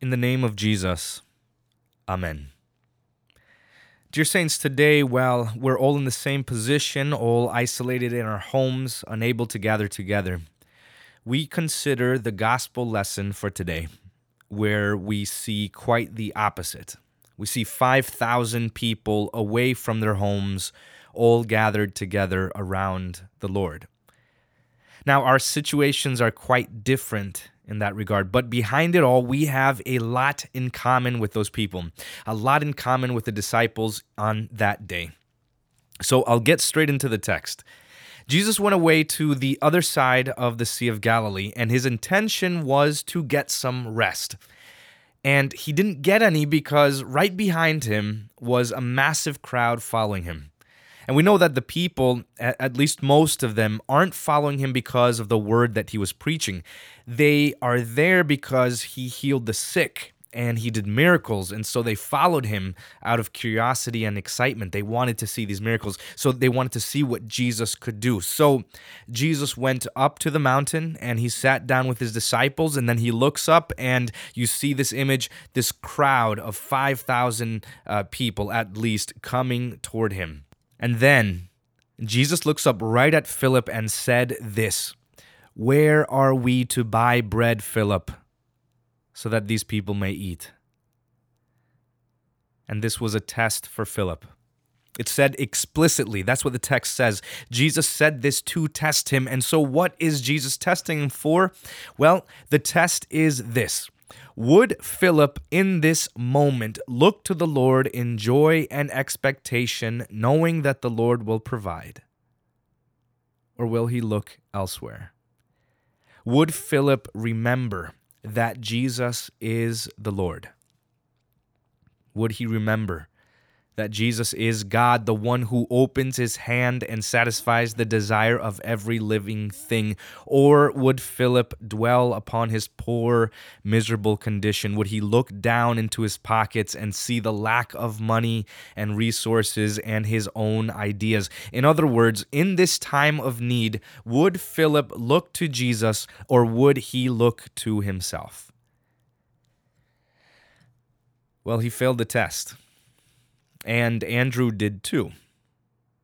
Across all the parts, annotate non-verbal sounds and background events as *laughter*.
In the name of Jesus, Amen. Dear Saints, today, while we're all in the same position, all isolated in our homes, unable to gather together, we consider the gospel lesson for today, where we see quite the opposite. We see 5,000 people away from their homes, all gathered together around the Lord. Now, our situations are quite different in that regard. But behind it all, we have a lot in common with those people, a lot in common with the disciples on that day. So I'll get straight into the text. Jesus went away to the other side of the Sea of Galilee, and his intention was to get some rest. And he didn't get any because right behind him was a massive crowd following him. And we know that the people, at least most of them, aren't following him because of the word that he was preaching. They are there because he healed the sick and he did miracles. And so they followed him out of curiosity and excitement. They wanted to see these miracles. So they wanted to see what Jesus could do. So Jesus went up to the mountain and he sat down with his disciples. And then he looks up and you see this image this crowd of 5,000 uh, people at least coming toward him. And then Jesus looks up right at Philip and said this Where are we to buy bread, Philip, so that these people may eat? And this was a test for Philip. It said explicitly, that's what the text says. Jesus said this to test him. And so, what is Jesus testing him for? Well, the test is this would Philip in this moment look to the Lord in joy and expectation, knowing that the Lord will provide? Or will he look elsewhere? Would Philip remember that Jesus is the Lord? Would he remember that Jesus is God, the one who opens his hand and satisfies the desire of every living thing? Or would Philip dwell upon his poor, miserable condition? Would he look down into his pockets and see the lack of money and resources and his own ideas? In other words, in this time of need, would Philip look to Jesus or would he look to himself? Well, he failed the test and Andrew did too.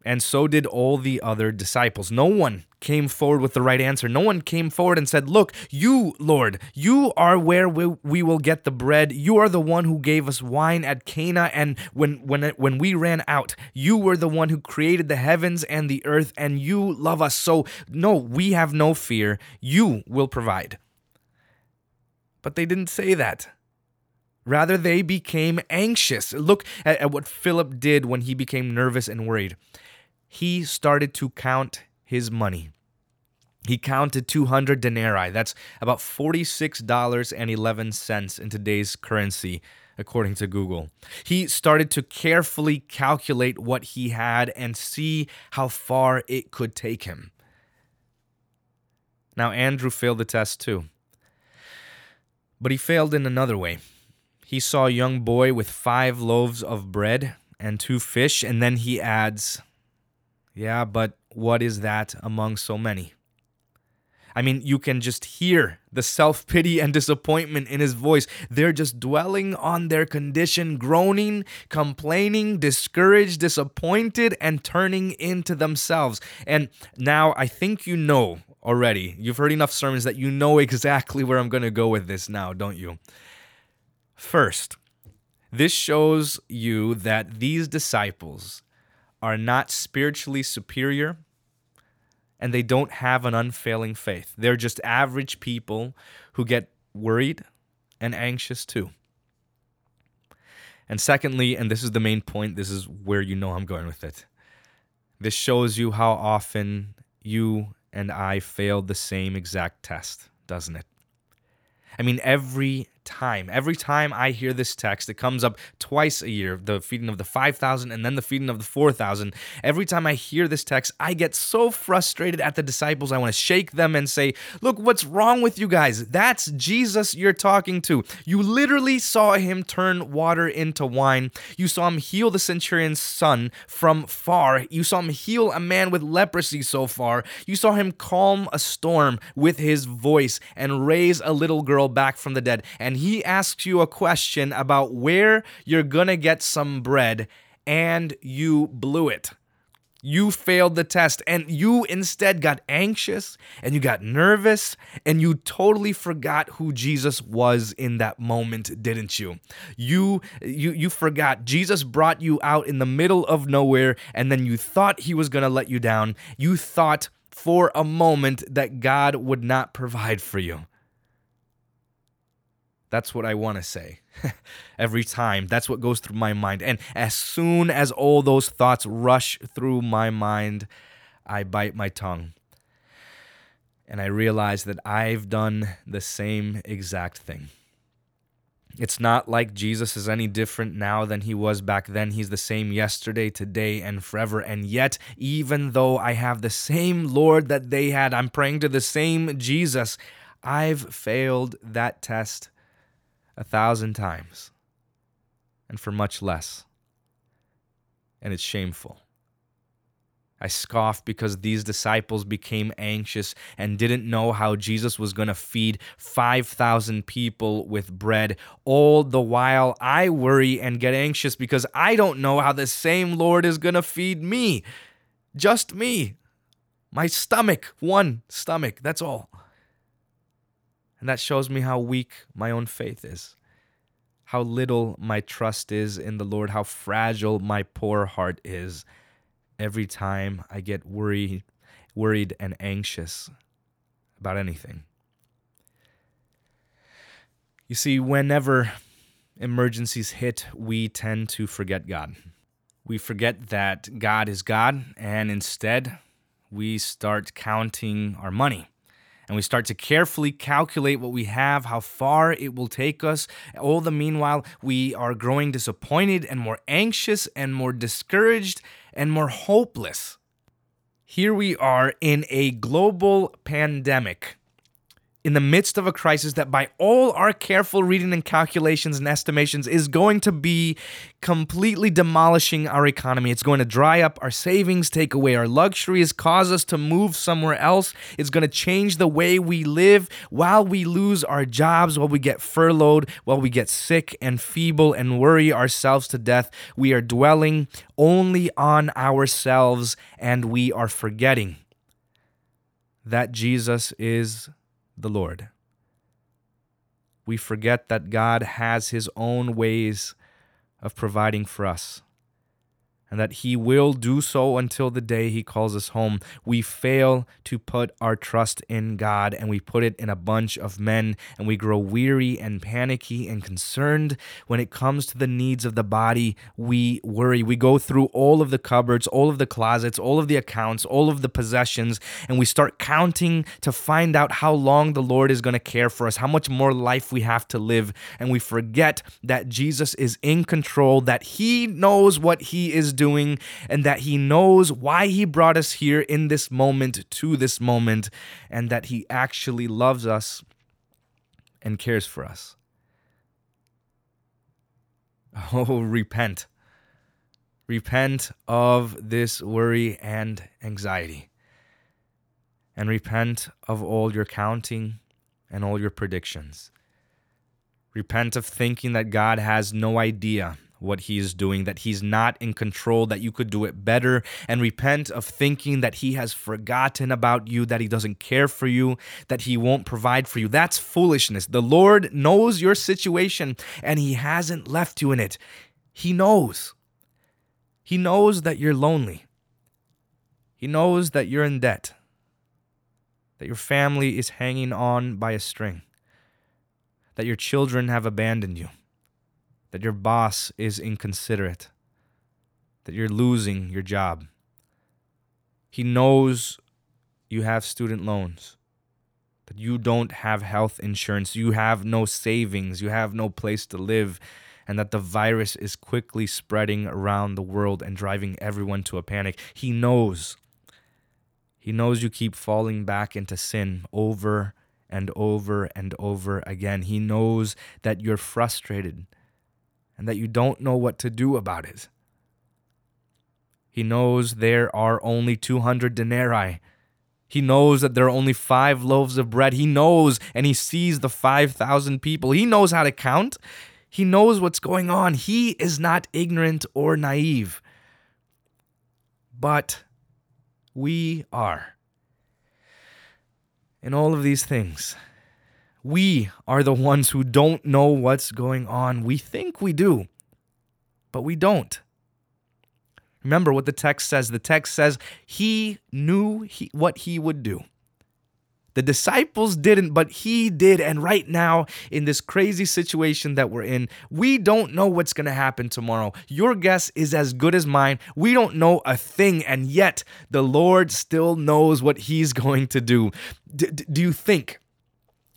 And so did all the other disciples. No one came forward with the right answer. No one came forward and said, Look, you, Lord, you are where we, we will get the bread. You are the one who gave us wine at Cana. And when, when, when we ran out, you were the one who created the heavens and the earth, and you love us. So, no, we have no fear. You will provide. But they didn't say that. Rather, they became anxious. Look at, at, what Philip did when he became nervous and worried. He started to count his money. He counted 200 denarii. That's about $46.11 in today's currency, according to Google. He started to carefully calculate what he had and see how far it could take him. Now, Andrew failed the test too. But he failed in another way he saw a young boy with five loaves of bread and two fish, and then he adds, Yeah, but what is that among so many? I mean, you can just hear the self pity and disappointment in his voice. They're just dwelling on their condition, groaning, complaining, discouraged, disappointed, and turning into themselves. And now I think you know already. You've heard enough sermons that you know exactly where I'm going to go with this now, don't you? First, this shows you that these disciples are not spiritually superior and they don't have an unfailing faith. They're just average people who get worried and anxious too. And secondly, and this is the main point, this is where you know I'm going with it. This shows you how often you and I failed the same exact test, doesn't it? I mean, every time. Every time I hear this text, it comes up twice a year the feeding of the 5,000 and then the feeding of the 4,000. Every time I hear this text, I get so frustrated at the disciples. I want to shake them and say, Look, what's wrong with you guys? That's Jesus you're talking to. You literally saw him turn water into wine. You saw him heal the centurion's son from far. You saw him heal a man with leprosy so far. You saw him calm a storm with his voice and raise a little girl back from the dead. And and he asks you a question about where you're going to get some bread and you blew it. You failed the test and you instead got anxious and you got nervous and you totally forgot who Jesus was in that moment, didn't you? You you you forgot Jesus brought you out in the middle of nowhere and then you thought he was going to let you down. You thought for a moment that God would not provide for you. That's what I want to say. *laughs* Every time. That's what goes through my mind. And as soon as all those thoughts rush through my mind, I bite my tongue. And I realize that I've done the same exact thing. It's not like Jesus is any different now than he was back then. He's the same yesterday, today, and forever. And yet, even though I have the same Lord that they had, I'm praying to the same Jesus, I've failed that test a thousand times and for much less. And it's shameful. I scoff because these disciples became anxious and didn't know how Jesus was going to feed 5,000 people with bread. All the while, I worry and get anxious because I don't know how the same Lord is going to feed me. Just me. My stomach, one stomach, that's all. And that shows me how weak my own faith is, how little my trust is in the Lord, how fragile my poor heart is every time I get worried, worried and anxious about anything. You see, whenever emergencies hit, we tend to forget God. We forget that God is God, and instead, we start counting our money and we start to carefully calculate what we have, how far it will take us. All the meanwhile, we are growing disappointed and more anxious and more discouraged and more hopeless. Here we are in a global pandemic in the midst of a crisis that, by all our careful reading and calculations and estimations, is going to be completely demolishing our economy. It's going to dry up our savings, take away our luxuries, cause us to move somewhere else. It's going to change the way we live while we lose our jobs, while we get furloughed, while we get sick and feeble and worry ourselves to death. We are dwelling only on ourselves and we are forgetting that Jesus is the Lord. We forget that God has His own ways of providing for us and that He will do so until the day He calls us home. We fail to put our trust in God and we put it in a bunch of men, and we grow weary and panicky and concerned. When it comes to the needs of the body, we worry. We go through all of the cupboards, all of the closets, all of the accounts, all of the possessions, and we start counting to find out how long the Lord is going to care for us, how much more life we have to live. And we forget that Jesus is in control, that He knows what He is doing and that He knows why He brought us here in this moment to this moment and that He actually loves us and cares for us. *laughs* Oh, repent. Repent of this worry and anxiety. And repent of all your counting and all your predictions. Repent of thinking that God has no idea what he is doing, that he's not in control, that you could do it better, and repent of thinking that he has forgotten about you, that he doesn't care for you, that he won't provide for you. That's foolishness. The Lord knows your situation and he hasn't left you in it. He knows. He knows that you're lonely. He knows that you're in debt, that your family is hanging on by a string, that your children have abandoned you that your boss is inconsiderate, that you're losing your job. He knows you have student loans, that you don't have health insurance, you have no savings, you have no place to live, and that the virus is quickly spreading around the world and driving everyone to a panic. He knows. He knows you keep falling back into sin over and over and over again. He knows that you're frustrated and that you don't know what to do about it. He knows there are only 200 denarii He knows that there are only five loaves of bread. He knows and he sees the 5,000 people. He knows how to count. He knows what's going on. He is not ignorant or naive. But we are. In all of these things, we are the ones who don't know what's going on. We think we do, but we don't. Remember what the text says. The text says he knew he, what he would do. The disciples didn't, but he did. And right now, in this crazy situation that we're in, we don't know what's going to happen tomorrow. Your guess is as good as mine. We don't know a thing, and yet the Lord still knows what he's *laughs* going to do. D- do you think?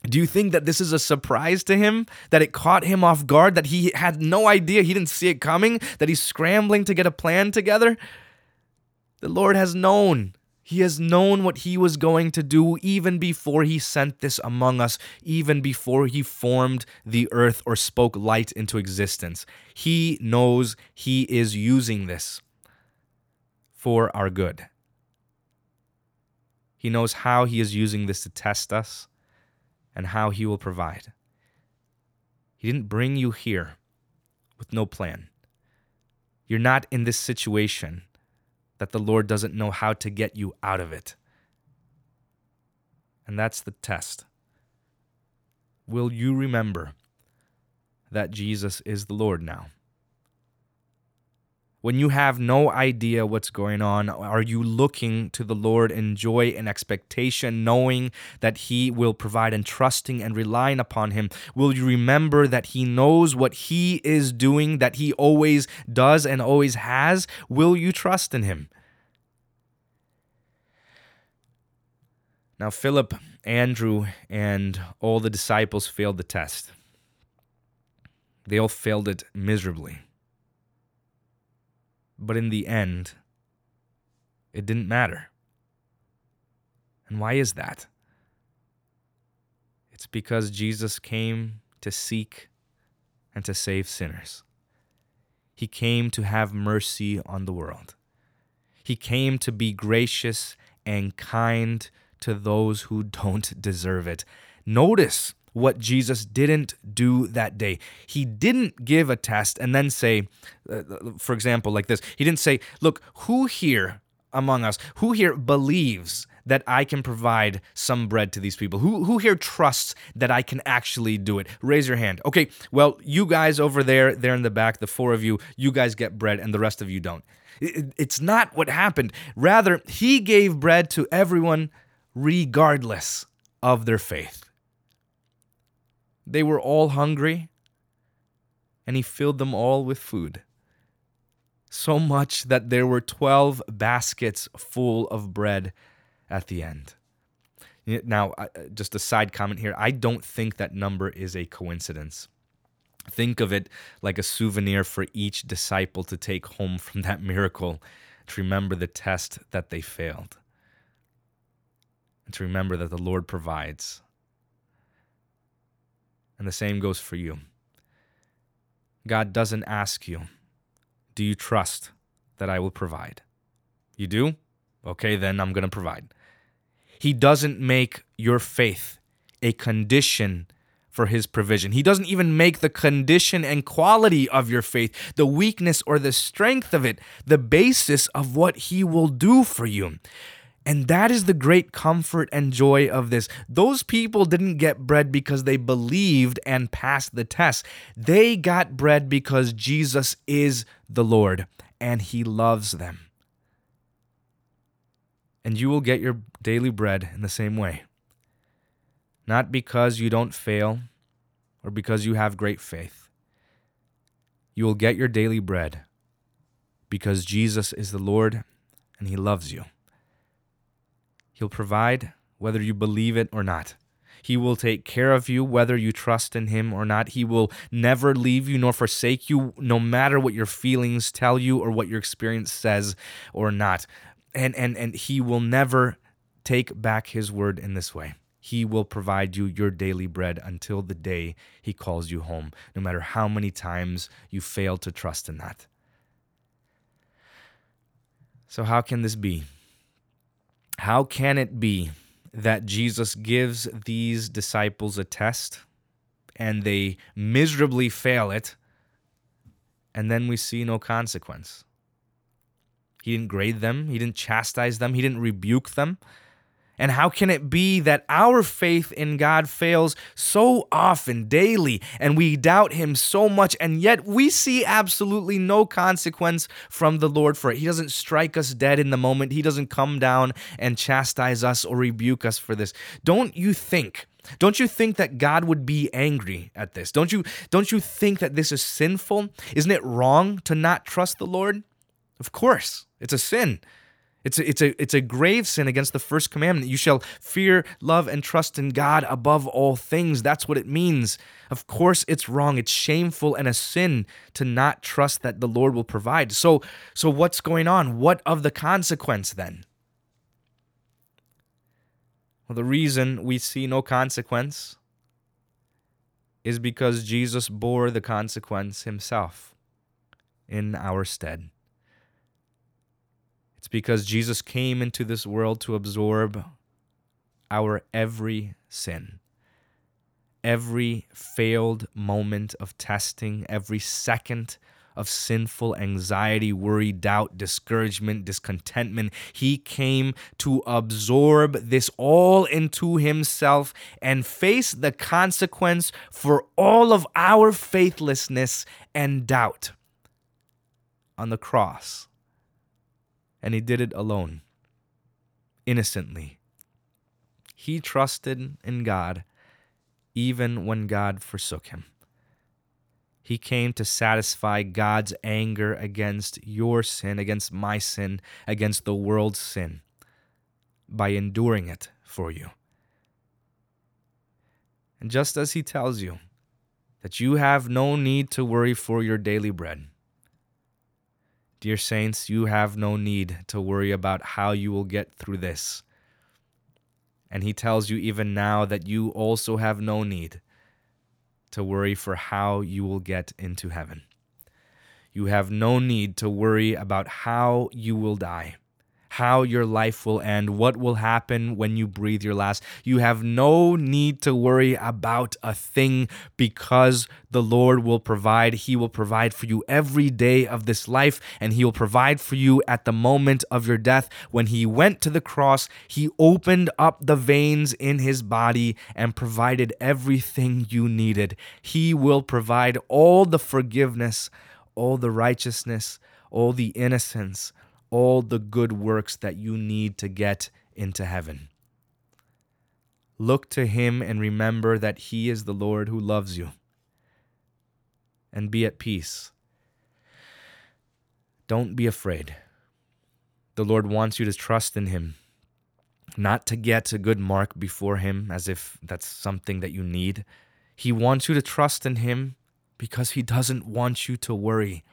Do you think that this is a surprise to him? That it caught him off guard? That he had no idea? He didn't see it coming? That he's scrambling to get a plan together? The Lord has known. He has known what he was going to do even before he sent this among us, even before he formed the earth or spoke light into existence. He knows he is using this for our good. He knows how he is using this to test us and how he will provide. He didn't bring you here with no plan. You're not in this situation that the Lord doesn't know how to get you out of it. And that's the test. Will you remember that Jesus is the Lord now? When you have no idea what's going on, are you looking to the Lord in joy and expectation, knowing that He will provide and trusting and relying upon Him? Will you remember that He knows what He is doing, that He always does and always has? Will you trust in Him? Now, Philip, Andrew, and all the disciples failed the test. They all failed it miserably. But in the end, it didn't matter. And why is that? It's because Jesus came to seek and to save sinners. He came to have mercy on the world. He came to be gracious and kind to those who *laughs* don't deserve it. Notice what Jesus didn't do that day. He didn't give a test and then say, uh, for example, like this He didn't say, Look, who here among us, who here believes that I can provide some bread to these people? Who, who here trusts that I can actually do it? Raise your hand. Okay, well, you guys over there, there in the back, the four of you, you guys get bread and the rest of you don't. It's not what happened. Rather, he gave bread to everyone regardless of their faith. They were all hungry, and he filled them all with food. So much that there were 12 baskets full of bread at the end. Now, uh, just a side comment here I don't think that number is a coincidence. Think of it like a souvenir for each disciple to take home *laughs* from that miracle to remember the test that they failed. And to remember that the Lord provides and the same goes for you. God doesn't ask you, Do you trust that I will provide? You do? Okay, then I'm going to provide. He doesn't make your faith a condition for his provision. He doesn't even make the condition and quality of your faith, the weakness or the strength of it, the basis of what he will do for you. And that is the great comfort and joy of this. Those people didn't get bread because they believed and passed the test. They got bread because Jesus is the Lord and he loves them. And you will get your daily bread in the same way. Not because you don't fail or because you have great faith. You will get your daily bread because Jesus is the Lord and he loves you. He'll provide whether you believe it or not. He will take care of you whether you trust in Him or not. He will never leave you nor forsake you, no matter what your feelings tell you or what your experience says or not. And, and, and He will never take back His word in this way. He will provide you your daily bread until the day He calls you home, no matter how many times you fail to trust in that. So, how can this be? How can it be that Jesus gives these disciples a test and they miserably fail it, and then we see no consequence? He didn't grade them, he didn't chastise them, he didn't rebuke them. And how can it be that our faith in God fails so often, daily, and we doubt Him so much, and yet we see absolutely no consequence from the Lord for it? He doesn't strike us dead in the moment, He doesn't come down and chastise us or rebuke us for this. Don't you think? Don't you think that God would be angry at this? Don't you don't you think that this is sinful? Isn't it wrong to not trust the Lord? Of course, it's a sin. It's a, it's a it's a grave sin against the first commandment. You shall fear, love, and trust in God above all things. That's what it means. Of course, it's wrong. It's shameful and a sin to not trust that the Lord will provide. So so what's going on? What of the consequence then? Well, the reason we see no consequence is because Jesus bore the consequence himself in our stead. It's because Jesus came into this world to absorb our every sin, every failed moment of testing, every second of sinful anxiety, worry, doubt, discouragement, discontentment. He came to absorb this all into himself and face the consequence for all of our faithlessness and doubt on the cross and he did it alone, innocently. He trusted in God even when God forsook him. He came to satisfy God's anger against your sin, against my sin, against the world's sin, by enduring it for you. And just as he tells you that you have no need to worry for your daily bread, Dear Saints, you have no need to worry about how you will get through this. And he tells you even now that you also have no need to worry for how you will get into heaven. You have no need to worry about how you will die how your life will end, what will happen when you breathe your last. You have no need to worry about a thing because the Lord will provide. He will provide for you every day of this life, and He will provide for you at the moment of your death. When He went to the cross, He opened up the veins in His body and provided everything you needed. He will provide all the forgiveness, all the righteousness, all the innocence all the good works that you need to get into heaven. Look to Him and remember that He is the Lord who loves you. And be at peace. Don't be afraid. The Lord wants you to trust in Him, not to get a good mark before Him as if that's something that you need. He wants you to trust in Him because He doesn't want you to worry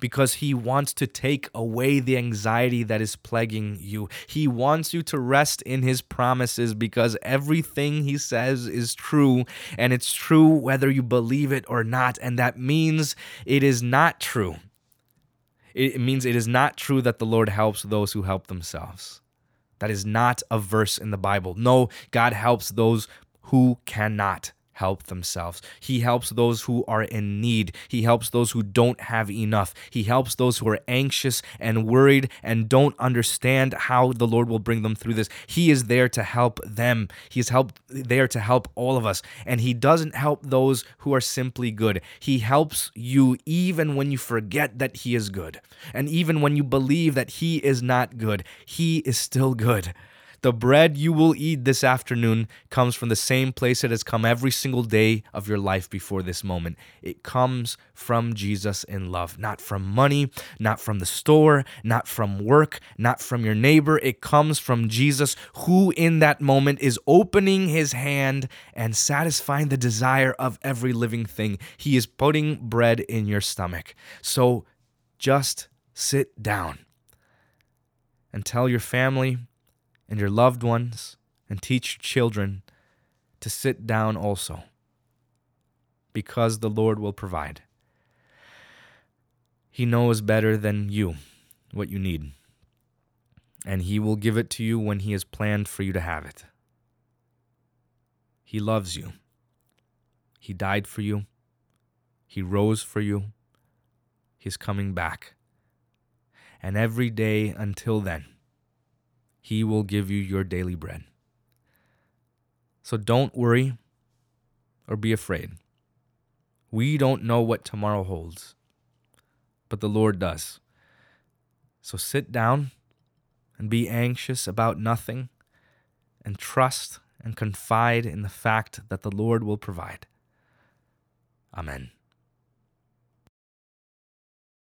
because He wants to take away the anxiety that is plaguing you. He wants you to rest in His promises because everything He says is true, and it's true whether you believe it or not. And that means it is not true. It means it is not true that the Lord helps those who help themselves. That is not a verse in the Bible. No, God helps those who cannot help themselves. He helps those who are in need. He helps those who don't have enough. He helps those who are anxious and worried and don't understand how the Lord will bring them through this. He is there to help them. He is there to help all of us. And He doesn't help those who are simply good. He helps you even when you forget that He is good. And even when you believe that He is not good, He is still good. The bread you will eat this afternoon comes from the same place it has come every single day of your life before this moment. It comes from Jesus in love, not from money, not from the store, not from work, not from your neighbor. It comes from Jesus, who in that moment is opening his hand and satisfying the desire of every living thing. He is putting bread in your stomach. So just sit down and tell your family and your loved ones and teach your children to sit down also, because the Lord will provide. He knows better than you what you need. and He will give it to you when He has planned for you to have it. He loves you. He died for you. He rose for you. He's coming back. And every day until then, He will give you your daily bread. So don't worry or be afraid. We don't know what tomorrow holds, but the Lord does. So sit down and be anxious about nothing and trust and confide in the fact that the Lord will provide. Amen.